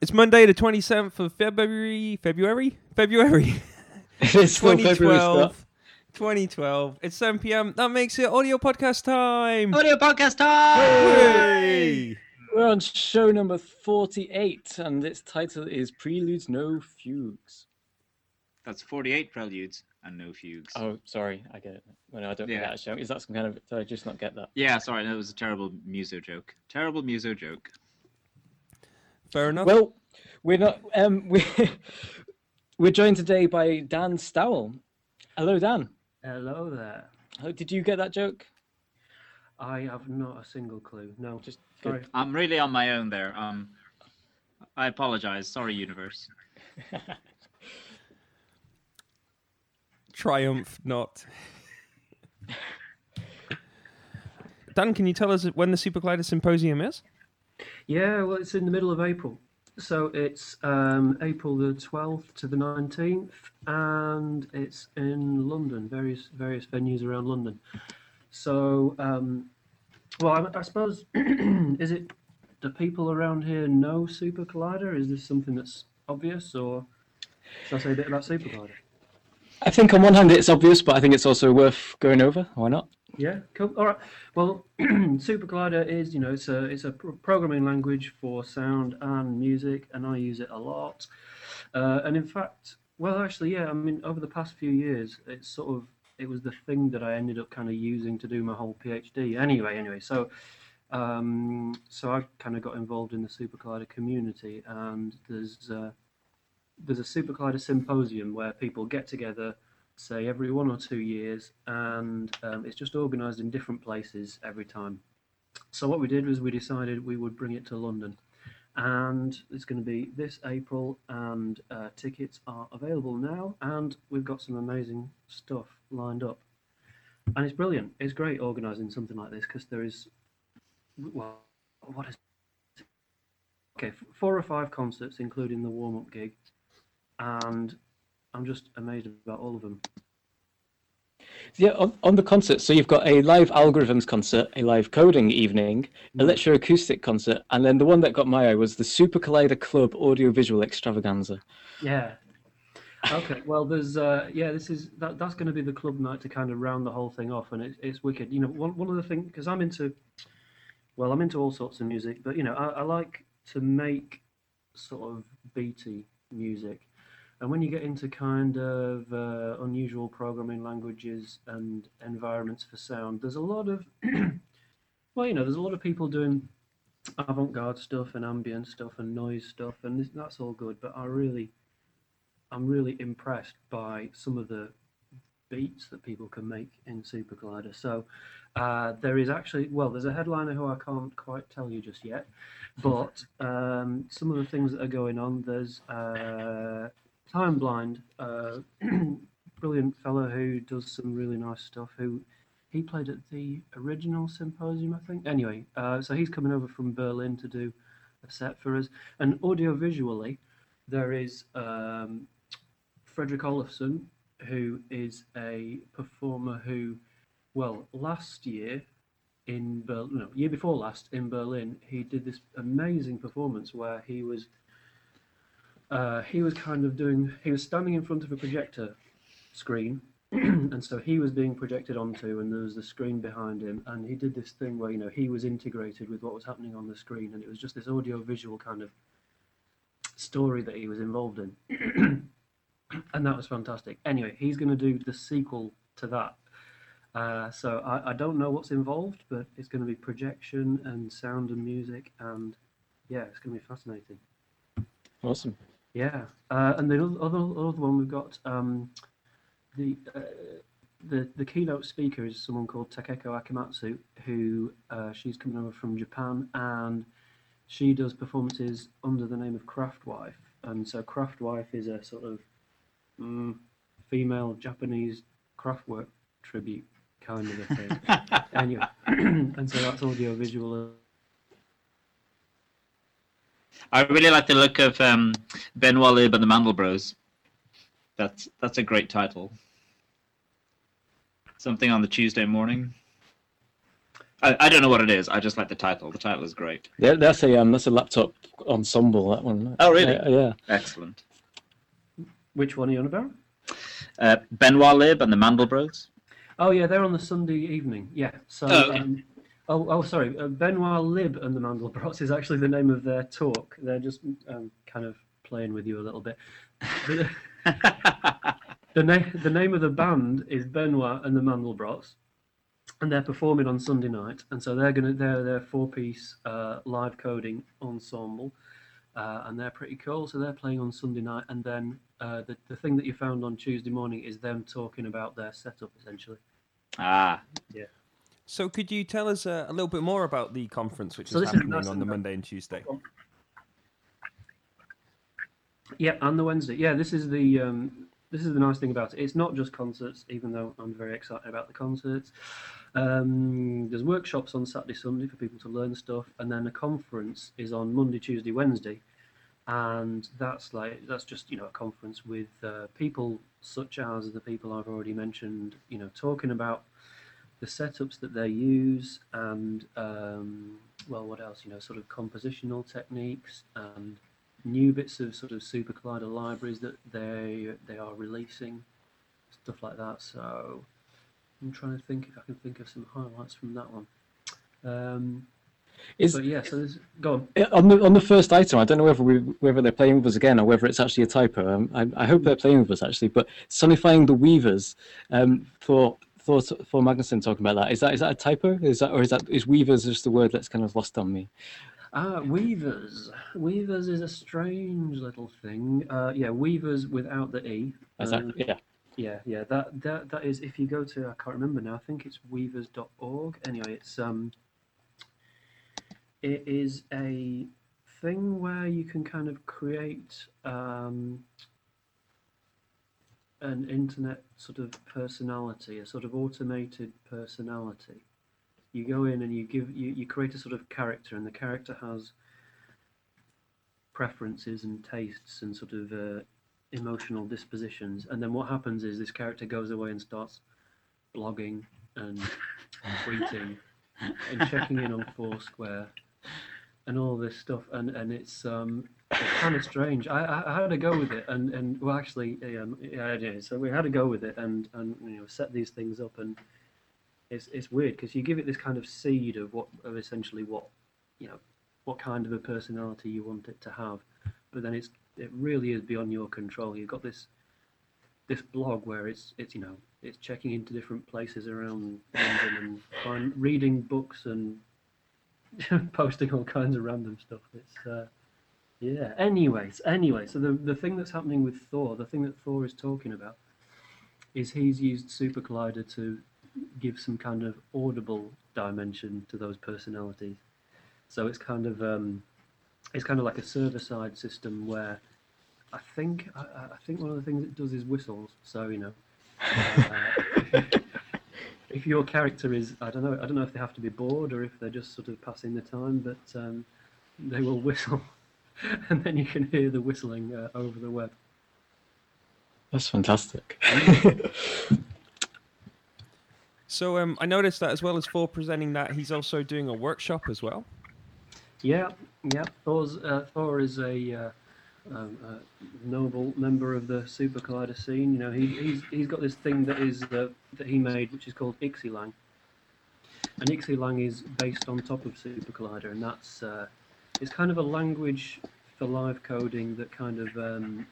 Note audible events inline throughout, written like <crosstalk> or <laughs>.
It's Monday, the 27th of February. February? February. <laughs> it's still February 2012. 2012. It's 7 p.m. That makes it audio podcast time. Audio podcast time! Hooray! We're on show number 48, and its title is Preludes No Fugues. That's 48 preludes and no fugues. Oh, sorry, I get it. Well, no, I don't Yeah. get that show. Is that some kind of. Did I just not get that? Yeah, sorry, that was a terrible muso joke. Terrible muso joke. Fair enough. Well, we're not. Um, <laughs> we we're joined today by Dan Stowell. Hello, Dan. Hello there. Oh, Did you get that joke? I have not a single clue. No, Just sorry. I'm really on my own there. Um, I apologize. Sorry, universe. <laughs> Triumph not. <laughs> Dan, can you tell us when the Super Collider Symposium is? Yeah, well, it's in the middle of April. So it's um, April the 12th to the 19th, and it's in London, various various venues around London. So, um, well, I, I suppose, <clears throat> is it, do people around here know Super Collider? Is this something that's obvious, or should I say a bit about Super Collider? I think on one hand it's obvious, but I think it's also worth going over. Why not? Yeah, cool. All right. Well, <clears throat> Super is, you know, it's a it's a pro- programming language for sound and music, and I use it a lot. Uh, and in fact, well, actually, yeah. I mean, over the past few years, it's sort of it was the thing that I ended up kind of using to do my whole PhD. Anyway, anyway, so um, so I kind of got involved in the Super community, and there's uh, there's a Super symposium where people get together say every one or two years, and um, it's just organised in different places every time. So what we did was we decided we would bring it to London, and it's going to be this April, and uh, tickets are available now, and we've got some amazing stuff lined up, and it's brilliant. It's great organising something like this because there is, well, what is okay, four or five concerts, including the warm-up gig, and I'm just amazed about all of them. Yeah, on, on the concert, so you've got a live algorithms concert, a live coding evening, electroacoustic concert, and then the one that got my eye was the Super Collider Club audiovisual extravaganza. Yeah. Okay. Well, there's uh, yeah, this is that that's going to be the club night to kind of round the whole thing off, and it's it's wicked. You know, one one of the things because I'm into, well, I'm into all sorts of music, but you know, I, I like to make sort of beaty music, and when you get into kind of uh, unusual programming languages and environments for sound, there's a lot of, <clears throat> well, you know, there's a lot of people doing avant-garde stuff and ambient stuff and noise stuff, and that's all good. But I really, I'm really impressed by some of the beats that people can make in Super Collider. So uh, there is actually, well, there's a headliner who I can't quite tell you just yet, but um, some of the things that are going on. There's uh, Time Blind, uh, <clears throat> brilliant fellow who does some really nice stuff. Who he played at the original symposium, I think. Anyway, uh, so he's coming over from Berlin to do a set for us. And audio visually, there is um, Fredrik Olofsson, who is a performer who, well, last year in Berlin, no, year before last in Berlin, he did this amazing performance where he was. Uh, he was kind of doing. He was standing in front of a projector screen, <clears throat> and so he was being projected onto, and there was the screen behind him, and he did this thing where you know he was integrated with what was happening on the screen, and it was just this audio visual kind of story that he was involved in, <clears throat> and that was fantastic. Anyway, he's going to do the sequel to that. Uh, so I, I don't know what's involved, but it's going to be projection and sound and music, and yeah, it's going to be fascinating. Awesome. Yeah, uh, and the other other one we've got um, the uh, the the keynote speaker is someone called Takeko Akamatsu, who uh, she's coming over from Japan, and she does performances under the name of Craftwife, and so Craftwife is a sort of mm, female Japanese Kraftwerk tribute kind of a thing. <laughs> anyway, <clears throat> and so that's audio visual. I really like the look of um, Ben Walib and the Mandelbros. That's that's a great title. Something on the Tuesday morning. I, I don't know what it is. I just like the title. The title is great. Yeah, that's a um, that's a laptop ensemble. That one. Oh, really? Yeah. yeah. Excellent. Which one are you on about? Uh, Benoit Lib and the Mandelbrots. Oh yeah, they're on the Sunday evening. Yeah. So. Oh, okay. um, oh, oh, sorry. Uh, Benoit Lib and the Mandelbrots is actually the name of their talk. They're just um, kind of playing with you a little bit. The, <laughs> name the name of the band is Benoit and the Mandelbrots, and they're performing on Sunday night. And so they're gonna they're they're four piece uh, live coding ensemble. Uh, and they're pretty cool. So they're playing on Sunday night, and then uh, the the thing that you found on Tuesday morning is them talking about their setup essentially. ah, So could you tell us uh, a little bit more about the conference, which So is this is happening on the Monday and Tuesday? Yeah, and the Wednesday. Yeah, this is the um, this is the nice thing about it. It's not just concerts, even though I'm very excited about the concerts. Um, there's workshops on Saturday, Sunday for people to learn stuff, and then a conference is on Monday, Tuesday, Wednesday, and that's like that's just you know a conference with uh, people such as the people I've already mentioned. You know, talking about the setups that they use and um, well, what else? You know, sort of compositional techniques and new bits of sort of Super Collider libraries that they they are releasing, stuff like that. So I'm trying to think if I can think of some highlights from that one. Um, Is but yeah, so there's, go on. On the on the first item, I don't know whether we whether they're playing with us again or whether it's actually a typo. Um, I, I hope they're playing with us actually. But sonifying the weavrs, um, for for for Magnusson talking about that is that is that a typo? Is that or is that is weavrs just a word that's kind of lost on me? Ah, Weavrs. Weavrs is a strange little thing. Uh, yeah, Weavrs without the e. Is Um, yeah. Yeah, yeah. That that that is if you go to I can't remember now. I think it's weavrs.org. Anyway, it's um it is a thing where you can kind of create um an internet sort of personality, a sort of automated personality. You go in and you give you, you create a sort of character and the character has preferences and tastes and sort of uh, emotional dispositions. And then what happens is this character goes away and starts blogging and <laughs> tweeting and checking in on Foursquare and all this stuff. And and it's um it's kind of strange. I, I, had to go with it, and, and well, actually, um, yeah, did. So we had to go with it, and and you know set these things up, and it's it's weird because you give it this kind of seed of what of essentially what you know what kind of a personality you want it to have, but then it's it really is beyond your control. You've got this this blog where it's it's you know it's checking into different places around London and find, reading books and <laughs> posting all kinds of random stuff. It's uh, yeah. Anyways, anyway, so the the thing that's happening with Thor, the thing that Thor is talking about, is he's used Super Collider to give some kind of audible dimension to those personalities. So it's kind of um, it's kind of like a server side system where I think I, I think one of the things it does is whistles. So you know. Uh, <laughs> if your character is, I don't know, I don't know if they have to be bored or if they're just sort of passing the time, but um, they will whistle, <laughs> and then you can hear the whistling uh, over the web. That's fantastic. <laughs> So um, I noticed that as well as for presenting that, he's also doing a workshop as well. Yeah, yeah. Thor's, uh, Thor is a, uh, um, a noble member of the Super Collider scene. You know, he, he's he's got this thing that is uh, that he made, which is called Ixilang. And Ixilang is based on top of Super Collider, and that's uh, it's kind of a language for live coding that kind of um,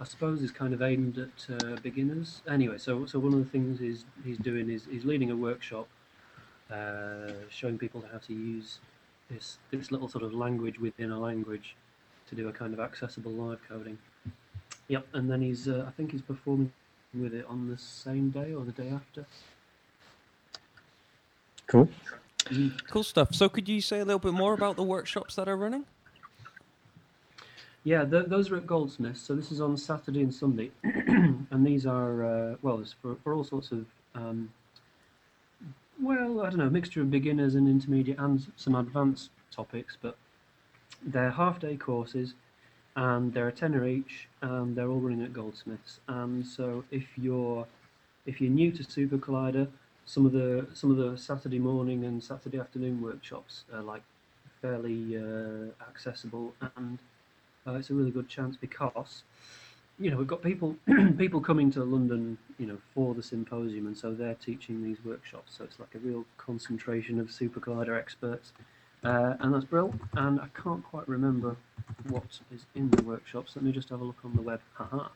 I suppose is kind of aimed at uh, beginners. Anyway, so so one of the things he's he's doing is he's leading a workshop, uh, showing people how to use this this little sort of language within a language to do a kind of accessible live coding. Yep, and then he's uh, I think he's performing with it on the same day or the day after. cool. Cool stuff. So could you say a little bit more about the workshops that are running? Yeah, th- those are at Goldsmiths. So this is on Saturday and Sunday, <clears throat> and these are uh, well, it's for for all sorts of um, well, I don't know, mixture of beginners and intermediate and some advanced topics, but they're half day courses, and they're a tenner each, and they're all running at Goldsmiths. And so if you're if you're new to Super Collider, some of the some of the Saturday morning and Saturday afternoon workshops are like fairly uh, accessible, and uh, it's a really good chance because you know we've got people <clears throat> people coming to London, you know, for the symposium, and so they're teaching these workshops. So it's like a real concentration of super collider experts, uh, and that's brilliant. And I can't quite remember what is in the workshops. Let me just have a look on the web. Haha.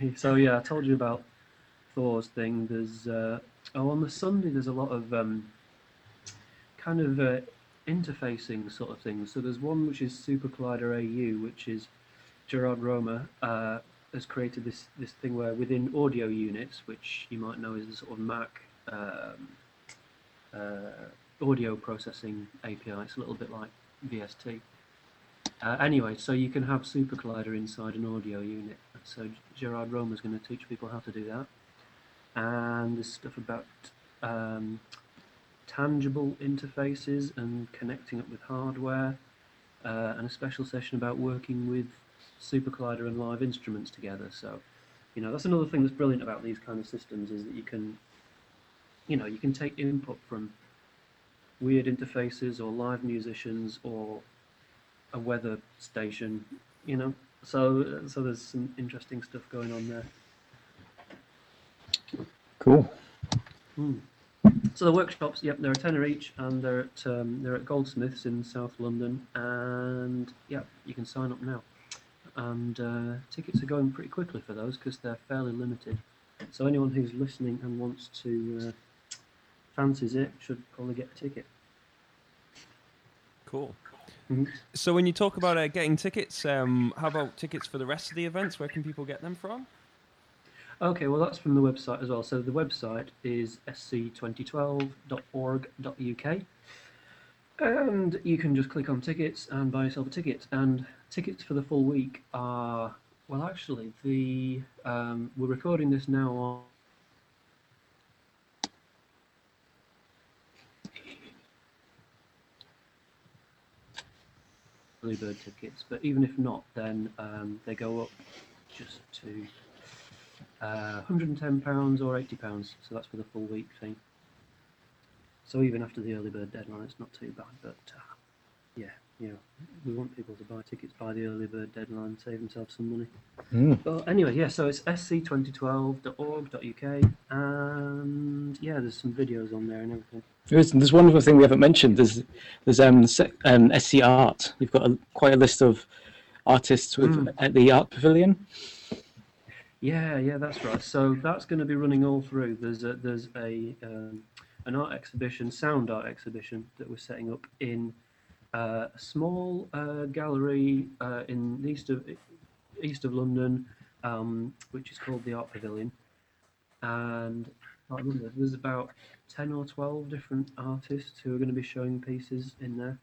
<laughs> so yeah, I told you about Thor's thing. There's uh, oh on the Sunday there's a lot of um, kind of uh, interfacing sort of things. So there's one which is Super Collider AU, which is Gerard Roma uh, has created this this thing where within audio units, which you might know is the sort of Mac um, uh, audio processing API. It's a little bit like VST. Uh, anyway, so you can have Super Collider inside an audio unit. So Gerard Roma is going to teach people how to do that. And there's stuff about um, tangible interfaces and connecting it with hardware, uh, and a special session about working with Super Collider and live instruments together. So, you know, that's another thing that's brilliant about these kind of systems is that you can, you know, you can take input from weird interfaces or live musicians or a weather station, you know. So, so there's some interesting stuff going on there. Cool. Hmm. So the workshops, yep, they're a tenner each, and they're at um, they're at Goldsmiths in South London, and yep, you can sign up now. And uh, tickets are going pretty quickly for those because they're fairly limited. So anyone who's listening and wants to uh, fancies it should probably get a ticket. Cool. Mhm. So when you talk about uh, getting tickets, um, how about tickets for the rest of the events? Where can people get them from? Okay, well that's from the website as well. So the website is sc2012.org.uk, and you can just click on tickets and buy yourself a ticket. And tickets for the full week are well, actually, the um, we're recording this now on. Bluebird tickets, but even if not, then um, they go up just to uh, 110 pounds or 80 pounds. So that's for the full week thing. So even after the early bird deadline, it's not too bad. But uh, yeah, you know, we want people to buy tickets by the early bird deadline, save themselves some money. Mm. Well, anyway, yeah. So it's sc2012.org.uk, and yeah, there's some videos on there and everything. There's, there's one other thing we haven't mentioned. There's there's um, um SC Art. You've got a, quite a list of artists with Mm. at the art pavilion. Yeah, yeah, that's right. So that's going to be running all through. There's a there's a um, an art exhibition, sound art exhibition that we're setting up in uh, a small uh, gallery uh, in east of east of London, um, which is called the Art Pavilion. And I remember, there's about ten or twelve different artists who are going to be showing pieces in there.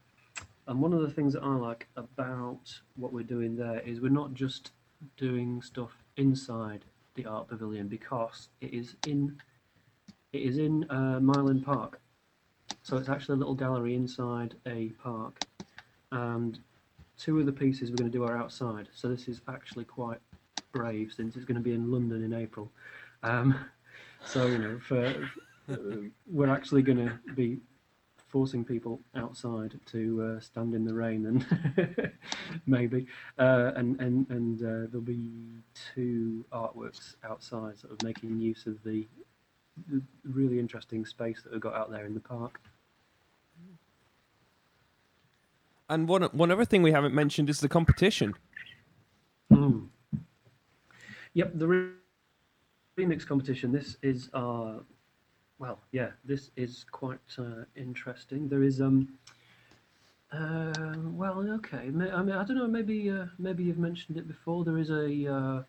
And one of the things that I like about what we're doing there is we're not just doing stuff inside the art pavilion because it is in it is in uh, Mile End Park, so it's actually a little gallery inside a park, and two of the pieces we're going to do are outside. So this is actually quite brave since it's going to be in London in April. Um, <laughs> so you know, for, uh, we're actually going to be forcing people outside to uh, stand in the rain and <laughs> maybe uh, and and and uh, there'll be two artworks outside sort of making use of the, the really interesting space that we've got out there in the park And one one other thing we haven't mentioned is the competition. Hmm. Yep, the re- remix competition. This is our, well, yeah, this is quite uh, interesting. There is um, uh, well, okay. ma- I mean, I don't know. Maybe uh, maybe you've mentioned it before. There is a uh,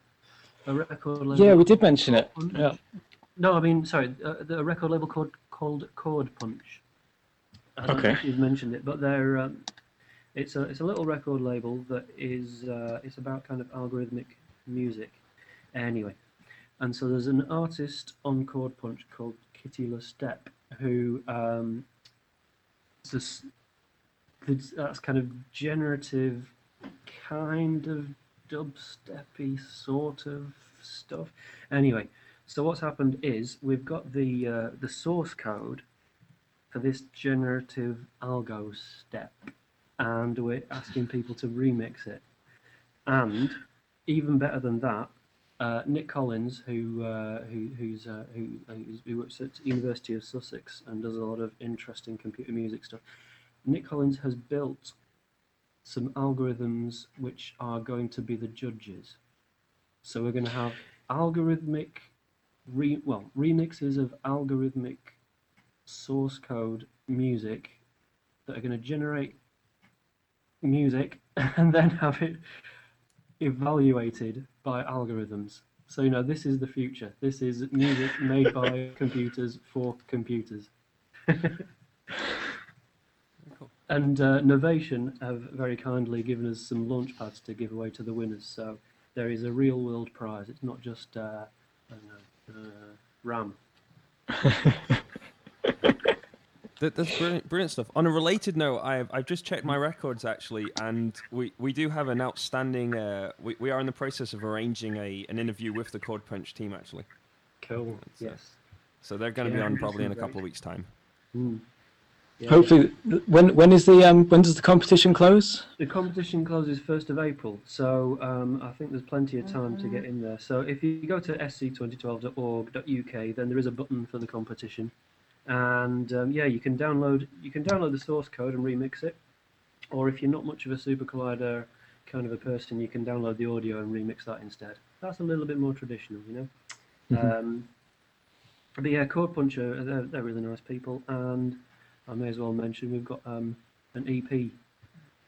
a record label. Yeah, we did mention it. Punch. Yeah. No, I mean, sorry, uh, the a record label called called Chord Punch. I don't know Okay. if you've mentioned it, but they're um, it's a it's a little record label that is uh, it's about kind of algorithmic music. Anyway, and so there's an artist on Chord Punch called Kitty Lestep who um, this, it's- that's kind of generative, kind of dubsteppy sort of stuff. Anyway, So what's happened is we've got the uh, the source code for this generative algo step, and we're asking people to remix it. And even better than that, uh, Nick Collins, who uh, who who's, uh, who who's- who works at University of Sussex and does a lot of interesting computer music stuff. Nick Collins has built some algorithms which are going to be the judges. So we're going to have algorithmic, re, well, remixes of algorithmic source code music that are going to generate music <laughs> and then have it evaluated by algorithms. So you know this is the future. This is music <laughs> made by computers for computers. Cool. <laughs> And uh, Novation have very kindly given us some launch pads to give away to the winners. So there is a real world prize. It's not just uh, know, uh, RAM. <laughs> That, that's brilliant, brilliant stuff. On a related note, I've, I've just checked my records actually, and we, we do have an outstanding. Uh, we, we are in the process of arranging a an interview with the Chord Punch team actually. Cool. That's, uh, Yes. So they're going to be on probably in a couple of weeks' time. Mm. Yeah. Hopefully, when when is the um when does the competition close? The competition closes 1st of April, so um, I think there's plenty of time to get in there. So if you go to sc2012.org.uk, then there is a button for the competition, and um, yeah, you can download you can download the source code and remix it, or if you're not much of a Super Collider kind of a person, you can download the audio and remix that instead. That's a little bit more traditional, you know. Mhm. Um, but yeah, Chord Puncher, they're, they're really nice people, and I may as well mention we've got um, an EP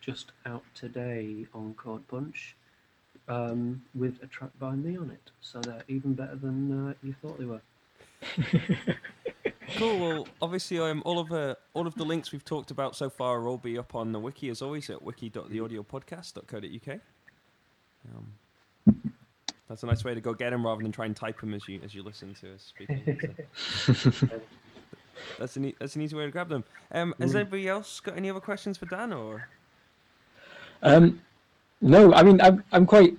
just out today on Chord Punch um, with a track by me on it. So they're even better than uh, you thought they were. <laughs> Cool. Well, obviously, um, all of uh, all of the links we've talked about so far will all be up on the wiki as always at wiki.theaudiopodcast.co.uk. Um, that's a nice way to go get them rather than try and type them as you as you listen to us speaking. So <laughs> that's an e- that's an easy way to grab them. Um, has Mm. anybody else got any other questions for Dan or? Um, no, I mean I'm I'm quite.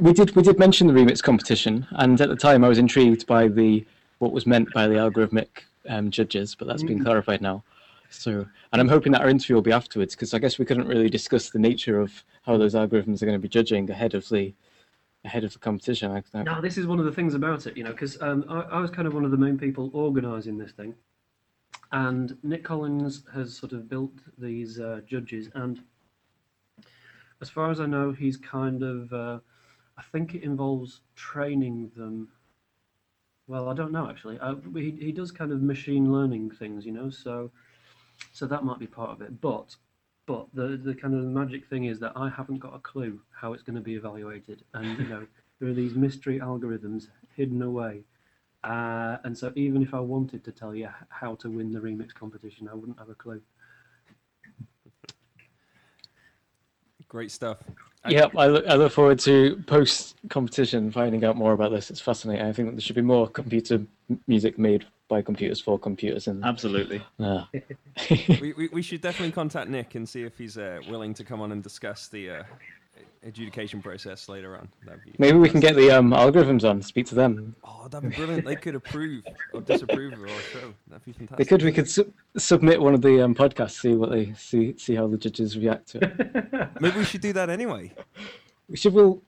We did we did mention the remix competition, and at the time I was intrigued by the what was meant by the algorithmic um, judges, but that's been Mm. clarified now. So, and I'm hoping that our interview will be afterwards because I guess we couldn't really discuss the nature of how those algorithms are going to be judging ahead of the ahead of the competition. I, I, No, this is one of the things about it, you know, because um, I, I was kind of one of the main people organising this thing, and Nick Collins has sort of built these uh, judges, and as far as I know, he's kind of, uh, I think it involves training them. Well, I don't know actually. Uh, he he does kind of machine learning things, you know, so so that might be part of it, but. But the, the kind of magic thing is that I haven't got a clue how it's going to be evaluated, and you know <laughs> there are these mystery algorithms hidden away. Uh, and so even if I wanted to tell you how to win the remix competition, I wouldn't have a clue. Great stuff. I- yeah, I look, I look forward to post competition finding out more about this. It's fascinating. I think that there should be more computer music made by computers for computers, and Absolutely. uh, <laughs> <laughs> we, we, we should definitely contact Nick and see if he's uh, willing to come on and discuss the uh, adjudication process later on. That'd be maybe we can get the um, algorithms on, speak to them. Oh, that'd be brilliant. They could approve or disapprove of our show. That'd be fantastic. They could. We could su- submit one of the um, podcasts, see what they see, see how the judges react to it. <laughs> Maybe we should do that anyway. We should. Will.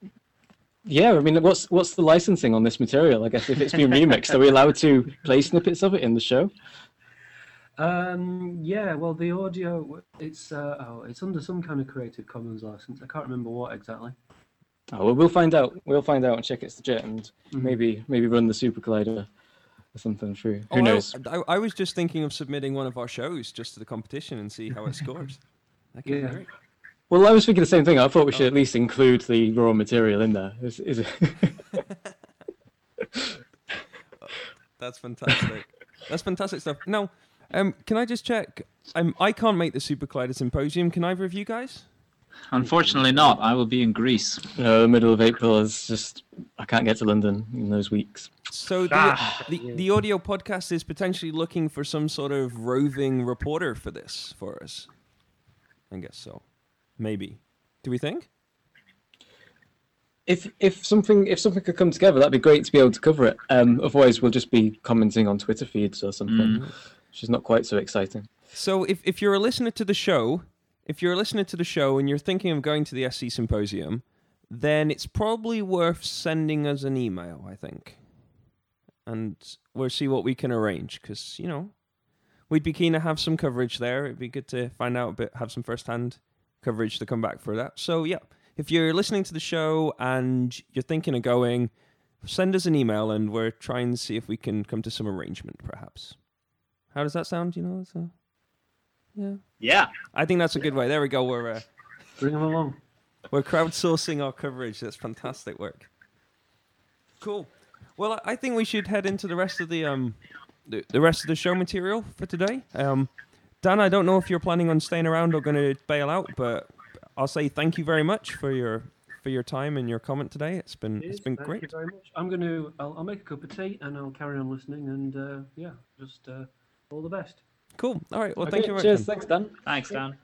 Yeah, I mean, what's what's the licensing on this material? I guess if it's been remixed, are we allowed to play snippets of it in the show? Um, yeah, well, the audio it's uh, oh, it's under some kind of Creative Commons license. I can't remember what exactly. Oh, well, we'll find out. We'll find out and check it's legit, and Mhm. maybe maybe run the Super Collider or something through. Who Oh, I- knows? I, I was just thinking of submitting one of our shows just to the competition and see how it scores. <laughs> That could Yeah. be great. Well, I was thinking the same thing. I thought we should at least include the raw material in there. Is, is it? <laughs> That's fantastic. That's fantastic stuff. Now, um, can I just check? Um, I can't make the Super Collider Symposium. Can either of you guys? Unfortunately, not. I will be in Greece. no, the middle of April is just. I can't get to London in those weeks. So the, Ah, the, the audio podcast is potentially looking for some sort of roving reporter for this for us. I guess so. Maybe. Do we think? if if something if something could come together, that'd be great to be able to cover it. Um, otherwise, we'll just be commenting on Twitter feeds or something, which is not quite so exciting. So if, if you're a listener to the show, if you're a listener to the show and you're thinking of going to the SC Symposium, then it's probably worth sending us an email, I think. And we'll see what we can arrange because, you know, we'd be keen to have some coverage there. It'd be good to find out a bit, have some first hand coverage to come back for that. So, yeah, if you're listening to the show and you're thinking of going, send us an email and we're trying to see if we can come to some arrangement, perhaps. How does that sound? You know, it's a, yeah. Yeah. I think that's a good way. There we go. We're uh, Bring them along. we're crowdsourcing our coverage. That's fantastic work. Cool. Well, I I think we should head into the rest of the um the, the rest of the show material for today. Um, Dan, I don't know if you're planning on staying around or going to bail out, but I'll say thank you very much for your for your time and your comment today. It's been It it's is. been Thank great. Thank you very much. I'm going to. I'll, I'll make a cup of tea and I'll carry on listening. And uh, yeah, just uh, all the best. Cool. All right. Well, thank you very cheers, much. thanks, Dan. Thanks, Dan.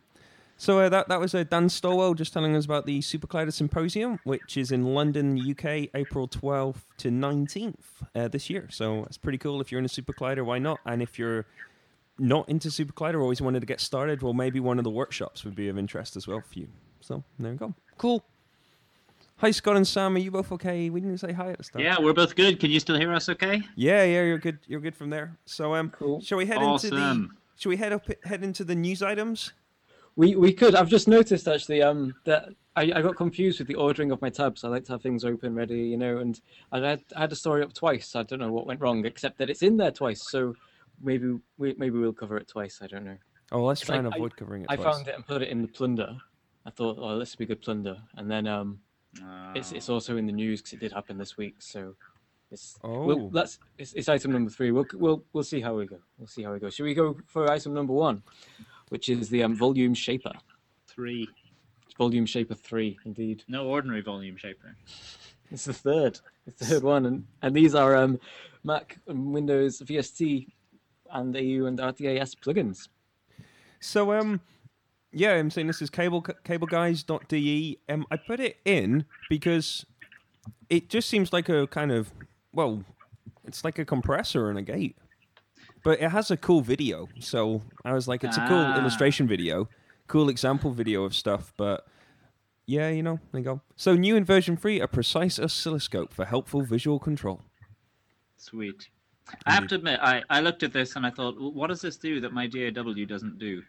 So uh, that that was uh, Dan Stowell just telling us about the Supercollider Symposium, which is in London, UK, April 12th to 19th uh, this year. So it's pretty cool. If you're in a Supercollider, why not? And if you're not into Supercollider, always wanted to get started, well, maybe one of the workshops would be of interest as well for you. So there we go. Cool. Hi, Scott and Sam. Are you both okay? We didn't say hi at the start. Yeah, we're both good. Can you still hear us okay? Yeah, yeah, you're good. You're good from there. So um, Cool. shall we head into the? Awesome. Shall we head up? Head into the news items? We we could. I've just noticed actually um that I, I got confused with the ordering of my tabs. I like to have things open, ready, you know, and I had I had a story up twice. I don't know what went wrong, except that it's in there twice. So maybe we maybe we'll cover it twice. I don't know. Oh, let's It's try and like I- avoid covering it. I twice. found it and put it in the plunder. I thought, oh, this would be good plunder, and then um it's it's also in the news because it did happen this week. So it's Oh. Well, that's it's, it's item number three. We'll we'll we'll see how we go. We'll see how we go. Should we go for item number one, which is the um, volume shaper? Three. Volume shaper three, indeed. No ordinary volume shaper. <laughs> It's the third, It's the third one, and and these are um Mac, and Windows, VST, and AU and RTAS plugins. So um, yeah, I'm saying this is cable cableguys.de. Um, I put it in because it just seems like a kind of well, it's like a compressor and a gate, but it has a cool video. So I was like, it's a cool Ah. illustration video, cool example video of stuff, but. Yeah, you know, there you go. So new in version 3, a precise oscilloscope for helpful visual control. Sweet. I have to admit, I, I looked at this and I thought, "Well, what does this do that my DAW doesn't do?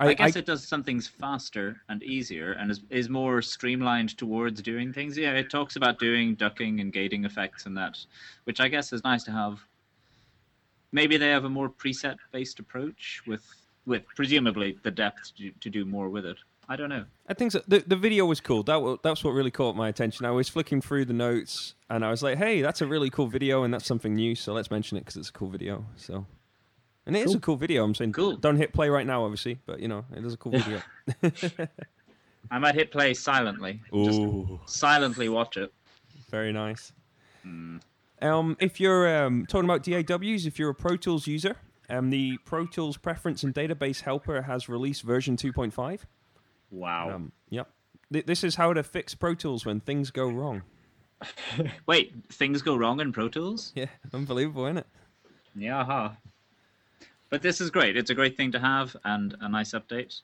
I, guess it does some things faster and easier and is, is more streamlined towards doing things. Yeah, it talks about doing ducking and gating effects and that, which I guess is nice to have. Maybe they have a more preset based approach with with presumably the depth to, to do more with it. I don't know. I think so. The, the video was cool. That wa- that's what really caught my attention. I was flicking through the notes and I was like, "Hey, that's a really cool video, and that's something new. So let's mention it because it's a cool video." So, and it is a cool video. I'm saying, Cool. Don't hit play right now, obviously, but you know, it is a cool <laughs> video. <laughs> I might hit play silently. Just Ooh, silently watch it. very nice. Um, if you're um, talking about DAWs, if you're a Pro Tools user, um, the Pro Tools Preference and Database Helper has released version 2.5. Wow. Um, yep. Th- this is how to fix Pro Tools when things go wrong. <laughs> Wait, things go wrong in Pro Tools? Yeah, unbelievable, isn't it? Yeah. huh. But this is great. It's a great thing to have and a nice update.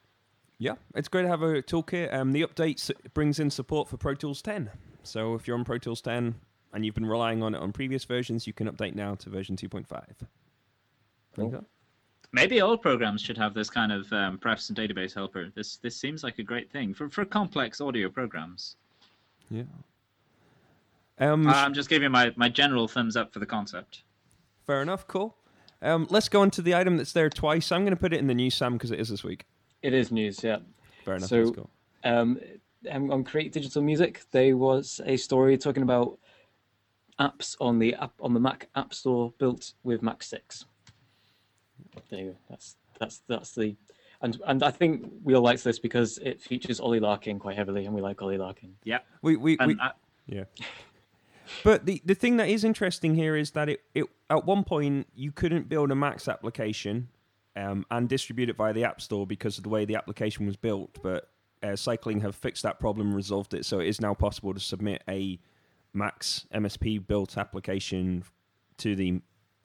Yeah, it's great to have a toolkit. Um, the update brings in support for Pro Tools 10. So if you're on Pro Tools 10 and you've been relying on it on previous versions, you can update now to version 2.5. There you go. Maybe all programs should have this kind of um, prefs and database helper. This this seems like a great thing for, for complex audio programs. Yeah. Um, Uh, I'm just giving my, my general thumbs up for the concept. fair enough. Cool. Um, let's go on to the item that's there twice. I'm going to put it in the news, Sam, because it is this week. It is news, yeah. Fair enough. So- let's go. um, um, on Create Digital Music, there was a story talking about apps on the app on the Mac App Store built with Max Six. There you go. That's that's that's the and and I think we all like this because it features Oli Larkin quite heavily, and we like Oli Larkin. Yeah. We, we, And we, I, Yeah. But the, the thing that is interesting here is that it, it at one point you couldn't build a Max application um, and distribute it via the App Store because of the way the application was built. But uh, Cycling have fixed that problem, and resolved it, so it is now possible to submit a Max MSP built application to the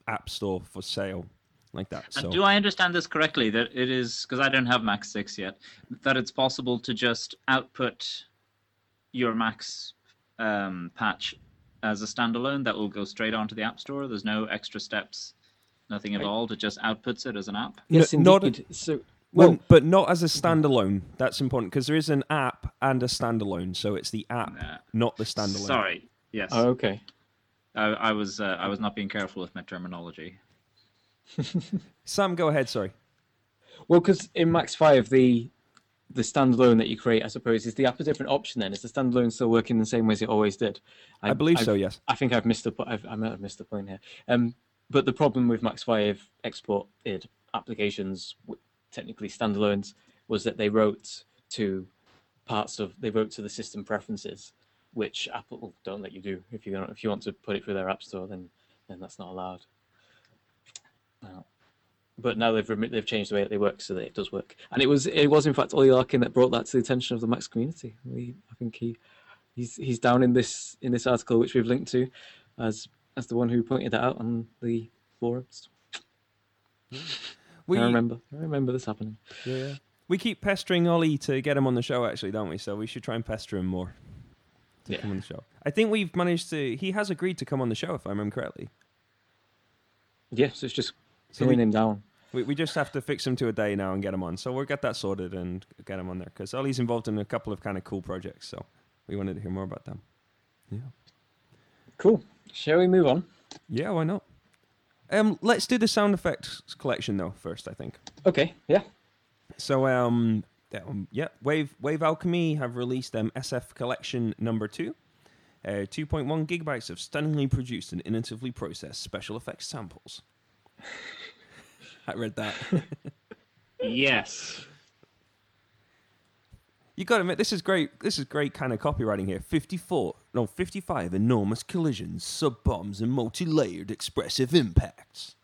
App Store for sale like that. So. do I understand this correctly? That it is because I don't have Max Six yet. That it's possible to just output your Max um, patch as a standalone that will go straight onto the App Store. There's no extra steps, nothing at all. It just outputs it as an app. Yes, no, indeed. A, so well, but not as a standalone. That's important because there is an app and a standalone. So it's the app, nah. not the standalone. Sorry. Yes. Oh, okay. I, I was uh, I was not being careful with my terminology. <laughs> Sam, go ahead. Sorry. Well, because in Max Five, the the standalone that you create, I suppose, is the app a different option. Then is the standalone still working the same way as it always did? I, I believe I've, so. Yes. I think I've missed the. I've, I might have missed the point here. Um, but the problem with Max Five exported applications, technically standalones, was that they wrote to parts of they wrote to the system preferences, which Apple don't let you do. If you if you want to put it through their app store, then then that's not allowed. Uh, but now they've rem- they've changed the way that they work so that it does work. And it was it was in fact Oli Larkin that brought that to the attention of the Max community. We, I think he he's he's down in this in this article which we've linked to as as the one who pointed that out on the forums. We, I remember. I remember this happening. Yeah. We keep pestering Oli to get him on the show, actually, don't we? So we should try and pester him more to yeah. come on the show. I think we've managed to. He has agreed to come on the show, if I remember correctly. Yes, it's just so we, him down. We, we just have to fix him to a day now and get him on. So we'll get that sorted and get him on there because Oli's involved in a couple of kind of cool projects. So we wanted to hear more about them. Yeah. Cool. Shall we move on? Yeah, why not? Um, let's do the sound effects collection though first. I think. Okay. Yeah. So um, um yeah, Wave Wave Alchemy have released um SF Collection Number Two. Uh, 2.1 gigabytes of stunningly produced and innovatively processed special effects samples. I read that. yes. You got to admit, this is great. This is great kind of copywriting here. Fifty-four, no, fifty-five enormous collisions, sub bombs, and multi-layered expressive impacts.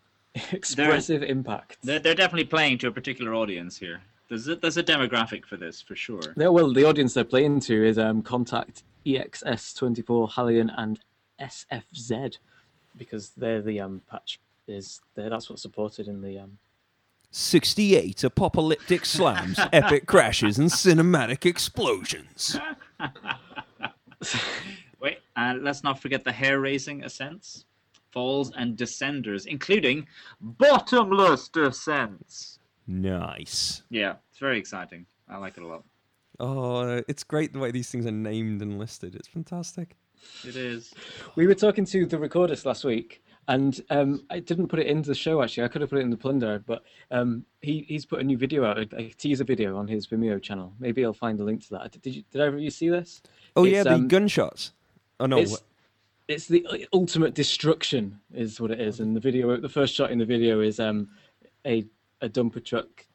expressive they're, impact. They're, they're definitely playing to a particular audience here. There's a, there's a demographic for this for sure. Yeah, well, the audience they're playing to is um, Kontakt, EXS24, Halion, and SFZ, because they're the um, patch is that's what's supported in the um, 68 apocalyptic slams, <laughs> epic crashes, and cinematic explosions. <laughs> Wait, and uh, let's not forget the hair raising ascents, falls, and descenders, including bottomless descents. Nice. Yeah, it's very exciting. I like it a lot. Oh, it's great the way these things are named and listed. It's fantastic. It is. We were talking to the recordist last week, and um, I didn't put it into the show actually. I could have put it in the plunder, but um, he he's put a new video out, a, a, teaser video on his Vimeo channel. Maybe I'll find a link to that. Did you, did of you see this? Oh it's, yeah, the um, gunshots. Oh no. It's, it's, the ultimate destruction, is what it is. And the video, the first shot in the video is um, a a dumper truck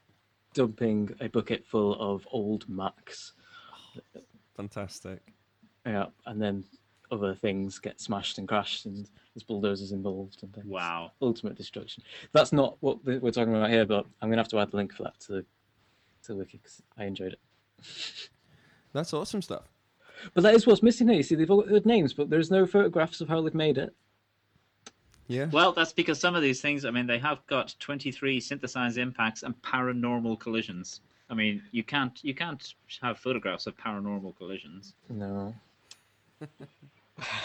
dumping a bucket full of old Macs. Fantastic. Yeah, and then other things get smashed and crashed, and there's bulldozers involved and things. Wow. Ultimate destruction. That's not what we're talking about here, but I'm going to have to add the link for that to the, to the wiki because I enjoyed it. <laughs> That's awesome stuff. But that is what's missing here. You see, they've all got good names, but there's no photographs of how they've made it. Yeah. Well, that's because some of these things, I mean, they have got 23 synthesized impacts and paranormal collisions. I mean, you can't you can't have photographs of paranormal collisions. No. <laughs>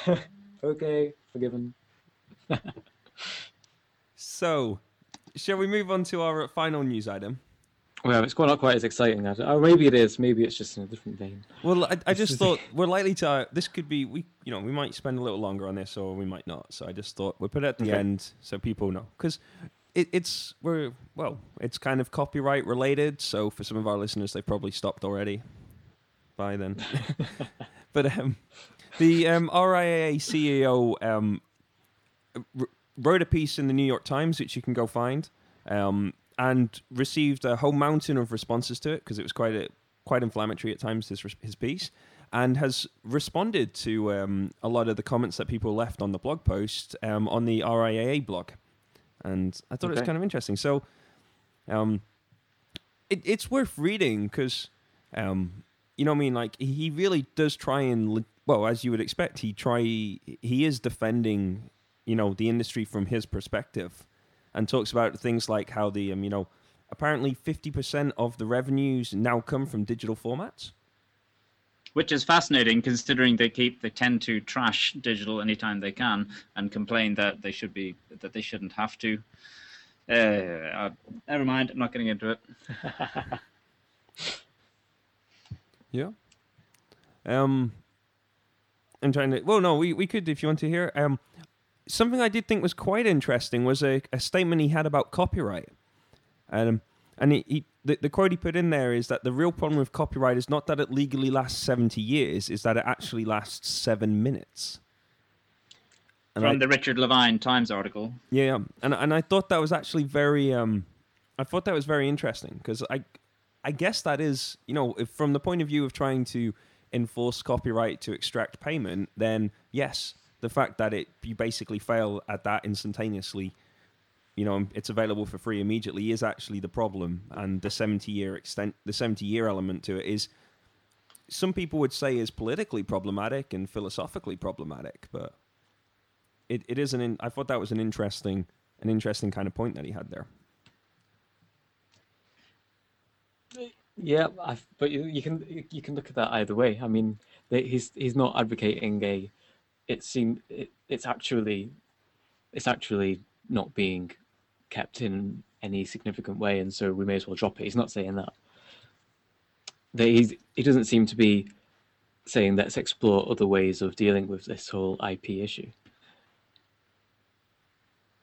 <laughs> okay, forgiven. so, shall we move on to our final news item? Well, it's not quite as exciting. As, Or maybe it is. Maybe it's just in a different vein. Well, I, I just thought <laughs> we're likely to. Uh, this could be we. You know, we might spend a little longer on this, or we might not. So I just thought we'll put it at the okay. end so people know because it, it's we're well, it's kind of copyright related. So for some of our listeners, they've probably stopped already by then. <laughs> but um, the um, RIAA CEO um, r- wrote a piece in the New York Times, which you can go find, um, and received a whole mountain of responses to it because it was quite a, quite inflammatory at times. His his piece, and has responded to um, a lot of the comments that people left on the blog post um, on the RIAA blog, and I thought okay. it was kind of interesting. So, um, it, it's worth reading because um, you know what I mean? Like he really does try and well, as you would expect, he try he is defending you know the industry from his perspective, and talks about things like how the um you know apparently fifty percent of the revenues now come from digital formats. Which is fascinating, considering they keep they tend to trash digital anytime they can and complain that they should be that they shouldn't have to. Uh, uh, never mind. I'm not getting into it. <laughs> yeah. Um. I'm trying to. Well, no, we, we could if you want to hear. Um, something I did think was quite interesting was a, a statement he had about copyright. Um, and he, he the, the quote he put in there is that the real problem with copyright is not that it legally lasts 70 years, is that it actually lasts seven minutes. And From I, the Richard Levine Times article. Yeah, and and I thought that was actually very, um, I thought that was very interesting because I, I guess that is, you know, if from the point of view of trying to enforce copyright to extract payment, then yes, the fact that it you basically fail at that instantaneously you know it's available for free immediately is actually the problem. And the 70 year extent the 70 year element to it is some people would say is politically problematic and philosophically problematic but it, it is an in, i thought that was an interesting an interesting kind of point that he had there yeah I've, but you, you can you can look at that either way i mean he's he's not advocating a it seemed it, it's actually it's actually not being kept in any significant way, and so we may as well drop it. He's not saying that. He's he doesn't seem to be saying let's explore other ways of dealing with this whole IP issue.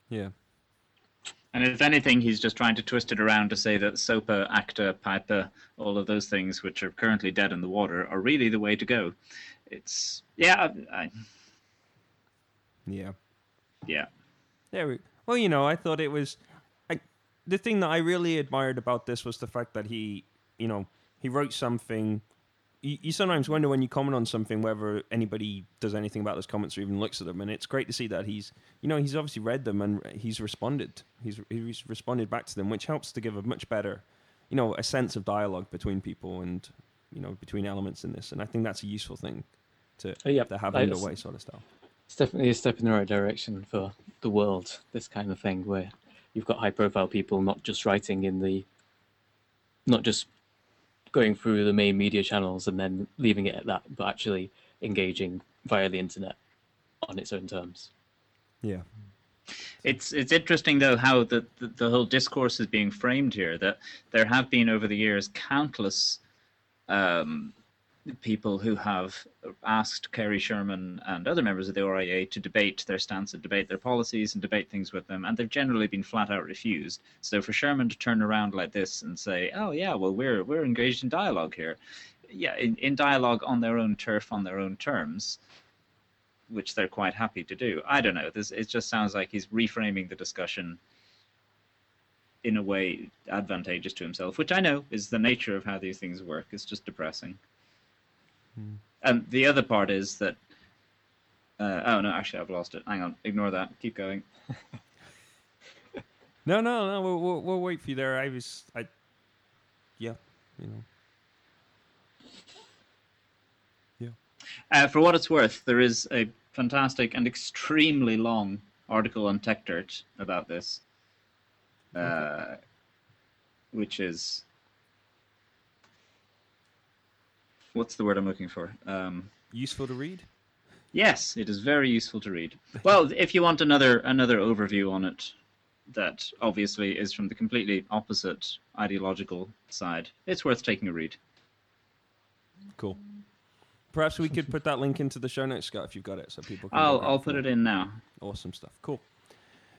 Yeah. And if anything, he's just trying to twist it around to say that SOPA, ACTA, PIPA, all of those things which are currently dead in the water are really the way to go. It's yeah, I, yeah, yeah. There we well, you know, I thought it was. I, the thing that I really admired about this was the fact that he, you know, he wrote something. You, you sometimes wonder when you comment on something whether anybody does anything about those comments or even looks at them, and it's great to see that he's, you know, he's obviously read them and he's responded. He's he's responded back to them, which helps to give a much better, you know, a sense of dialogue between people and you know between elements in this, and I think that's a useful thing to uh, to have underway sort of stuff it's definitely a step in the right direction for the world. This kind of thing where you've got high-profile people not just writing in the, not just going through the main media channels and then leaving it at that, but actually engaging via the internet on its own terms. Yeah. It's it's interesting though how the, the, the whole discourse is being framed here. That there have been over the years countless um, people who have asked Cary Sherman and other members of the RIAA to debate their stance and debate their policies and debate things with them, and they've generally been flat out refused. So for Sherman to turn around like this and say, "Oh yeah, well we're we're engaged in dialogue here," yeah, in, in dialogue on their own turf, on their own terms, which they're quite happy to do. I don't know. This it just sounds like he's reframing the discussion in a way advantageous to himself, which I know is the nature of how these things work. It's just depressing. Hmm. And the other part is that. Uh, oh no, actually, I've lost it. Hang on, ignore that. Keep going. <laughs> no, no, no. We'll, we'll, we'll wait for you there. I was, I, yeah, you know. Yeah. Uh, for what it's worth, there is a fantastic and extremely long article on Techdirt about this, uh, which is what's the word I'm looking for? Um, useful to read. Yes, it is very useful to read. Well, if you want another another overview on it, that obviously is from the completely opposite ideological side, it's worth taking a read. Cool. Perhaps we could put that link into the show notes, Scott, if you've got it, so people. can I'll I'll put it in now. Awesome stuff. Cool.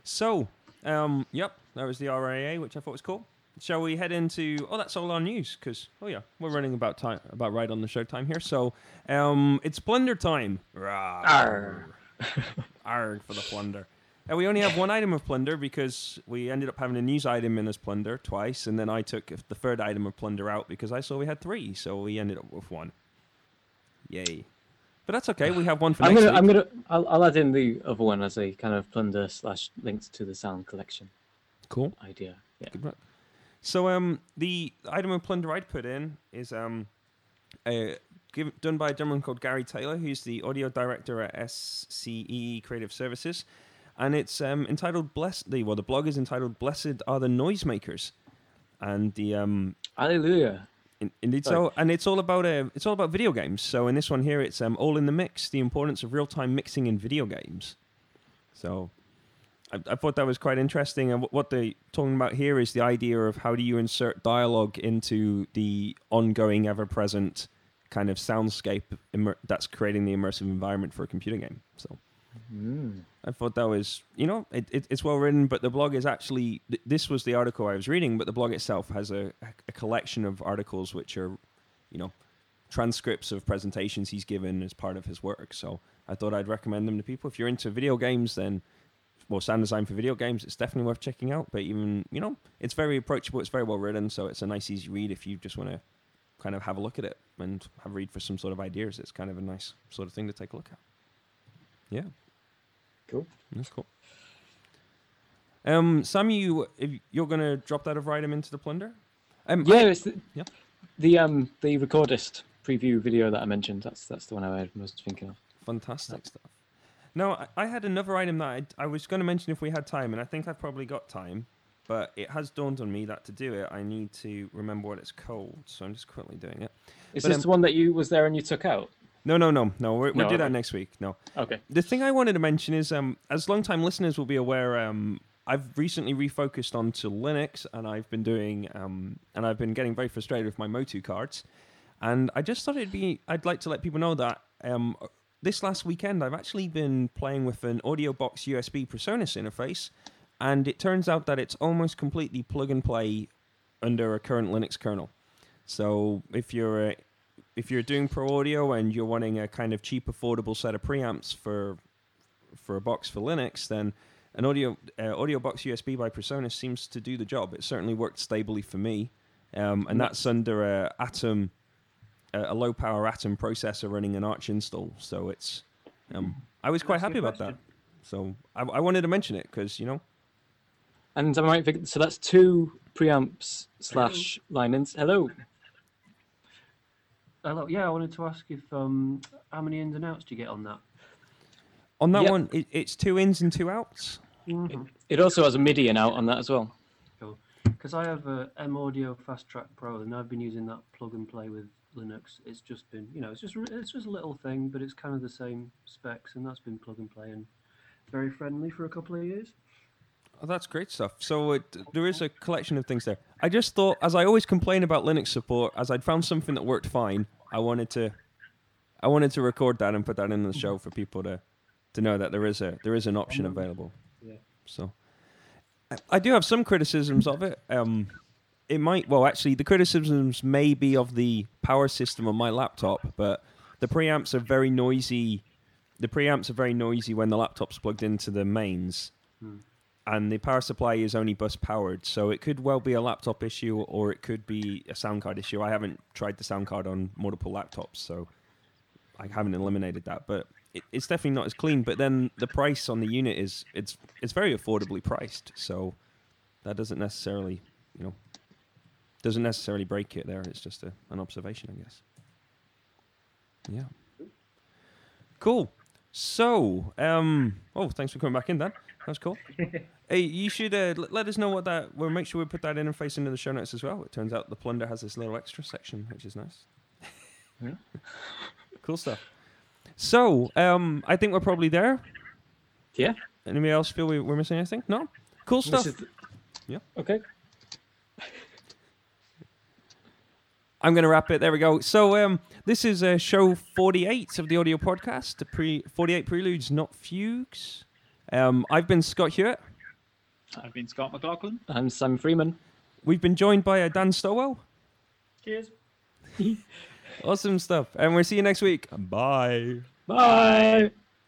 So, um, yep, that was the RIAA, which I thought was cool shall we head into? Oh, that's all our news because oh yeah, we're running about time about right on the show time here. So um, it's plunder time. Arr. <laughs> Arr for the plunder. And we only have one item of plunder because we ended up having a news item in as plunder twice, and then I took the third item of plunder out because I saw we had three, so we ended up with one. Yay! But that's okay. We have one for I'm next gonna, week. I'm gonna. I'll, I'll add in the other one as a kind of plunder slash links to the sound collection. Cool idea. Yeah. Good luck. So um, the item of plunder I'd put in is um, uh, give, done by a gentleman called Garry Taylor, who's the audio director at SCE Creative Services, and it's um, entitled "Blessed." The well, the blog is entitled "Blessed Are the Noisemakers," and the um, Hallelujah. in, indeed so, and it's all about uh, it's all about video games. So in this one here, it's um, all in the mix: the importance of real time mixing in video games. So I, I thought that was quite interesting. And what- they're talking about here is the idea of how do you insert dialogue into the ongoing, ever present kind of soundscape immer- that's creating the immersive environment for a computer game. So hmm. I thought that was, you know, it, it, it's well written, but the blog is actually, th- this was the article I was reading, but the blog itself has a, a collection of articles which are, you know, transcripts of presentations he's given as part of his work. So I thought I'd recommend them to people. If you're into video games, then, well, sound design for video games, it's definitely worth checking out. But even, you know, it's very approachable, it's very well written, so it's a nice, easy read if you just want to kind of have a look at it and have a read for some sort of ideas. It's kind of a nice sort of thing to take a look at. Yeah. Cool. That's cool. Um, Sam, you you're gonna drop that of item into the plunder? Um, Yeah, it's the, Yeah. the um the recordist preview video that I mentioned. That's that's the one I was thinking of. fantastic stuff. No, I, I had another item that I, I was going to mention if we had time, and I think I've probably got time, but it has dawned on me that to do it, I need to remember what it's called. So I'm just quickly doing it. Is But, this um, the one that you was there and you took out? No, no, no, no. We're, we'll No, do that okay. next week. No. Okay. The thing I wanted to mention is, um, as long-time listeners will be aware, um, I've recently refocused onto Linux, and I've been doing, um, and I've been getting very frustrated with my Motu cards, and I just thought it'd be, I'd like to let people know that um, this last weekend I've actually been playing with an Audio Box USB PreSonus interface, and it turns out that it's almost completely plug and play under a current Linux kernel. So if you're uh, if you're doing pro audio and you're wanting a kind of cheap, affordable set of preamps for for a box for Linux, then an audio uh, audio box USB by PreSonus seems to do the job. It certainly worked stably for me, um, and that's under a Atom a, a low power Atom processor running an Arch install. So it's um, I was quite That's happy good about that. So I, I wanted to mention it because you know And I right? Vic- So that's two preamps slash line ins. Hello. Hello. Yeah, I wanted to ask if um, how many ins and outs do you get on that? on that Yep. one it, it's two ins and two outs. Mm-hmm. It also has a MIDI in out on that as well. Cool, Because I have a M Audio Fast Track Pro, and I've been using that plug and play with Linux. It's just been, you know, it's just it's just a little thing, but it's kind of the same specs, and that's been plug and play and very friendly for a couple of years. Oh, that's great stuff. So it, there is a collection of things there. I just thought, as I always complain about Linux support, as I'd found something that worked fine, I wanted to, I wanted to record that and put that in the show for people to, to know that there is a there is an option available. Yeah. So, I, I do have some criticisms of it. Um, it might, well, actually, the criticisms may be of the power system on my laptop, but the preamps are very noisy. The preamps are very noisy when the laptop's plugged into the mains hmm. and the power supply is only bus powered, so it could well be a laptop issue or it could be a sound card issue. I haven't tried the sound card on multiple laptops, so I haven't eliminated that. But it, it's definitely not as clean. But then the price on the unit is it's it's very affordably priced, so that doesn't necessarily you know doesn't necessarily break it there. It's just a, an observation, I guess. Yeah. Cool. So, um, oh, thanks for coming back in, Dan. That's cool. <laughs> hey, you should uh, l- let us know what that. We'll make sure we put that interface into the show notes as well. It turns out the plunder has this little extra section, which is nice. Yeah. <laughs> cool stuff. So, um, I think we're probably there. Yeah. Anybody else feel we, we're missing anything? No. Cool stuff. Is- Yeah. Okay. I'm going to wrap it. There we go. So, um, this is uh, show 48 of the audio podcast. The pre 48 preludes, not fugues. Um, I've been Scott Hewitt. I've been Scott McLaughlin. I'm Sam Freeman. We've been joined by uh, Dan Stowell. Cheers. <laughs> Awesome stuff. And we'll see you next week. Bye. Bye.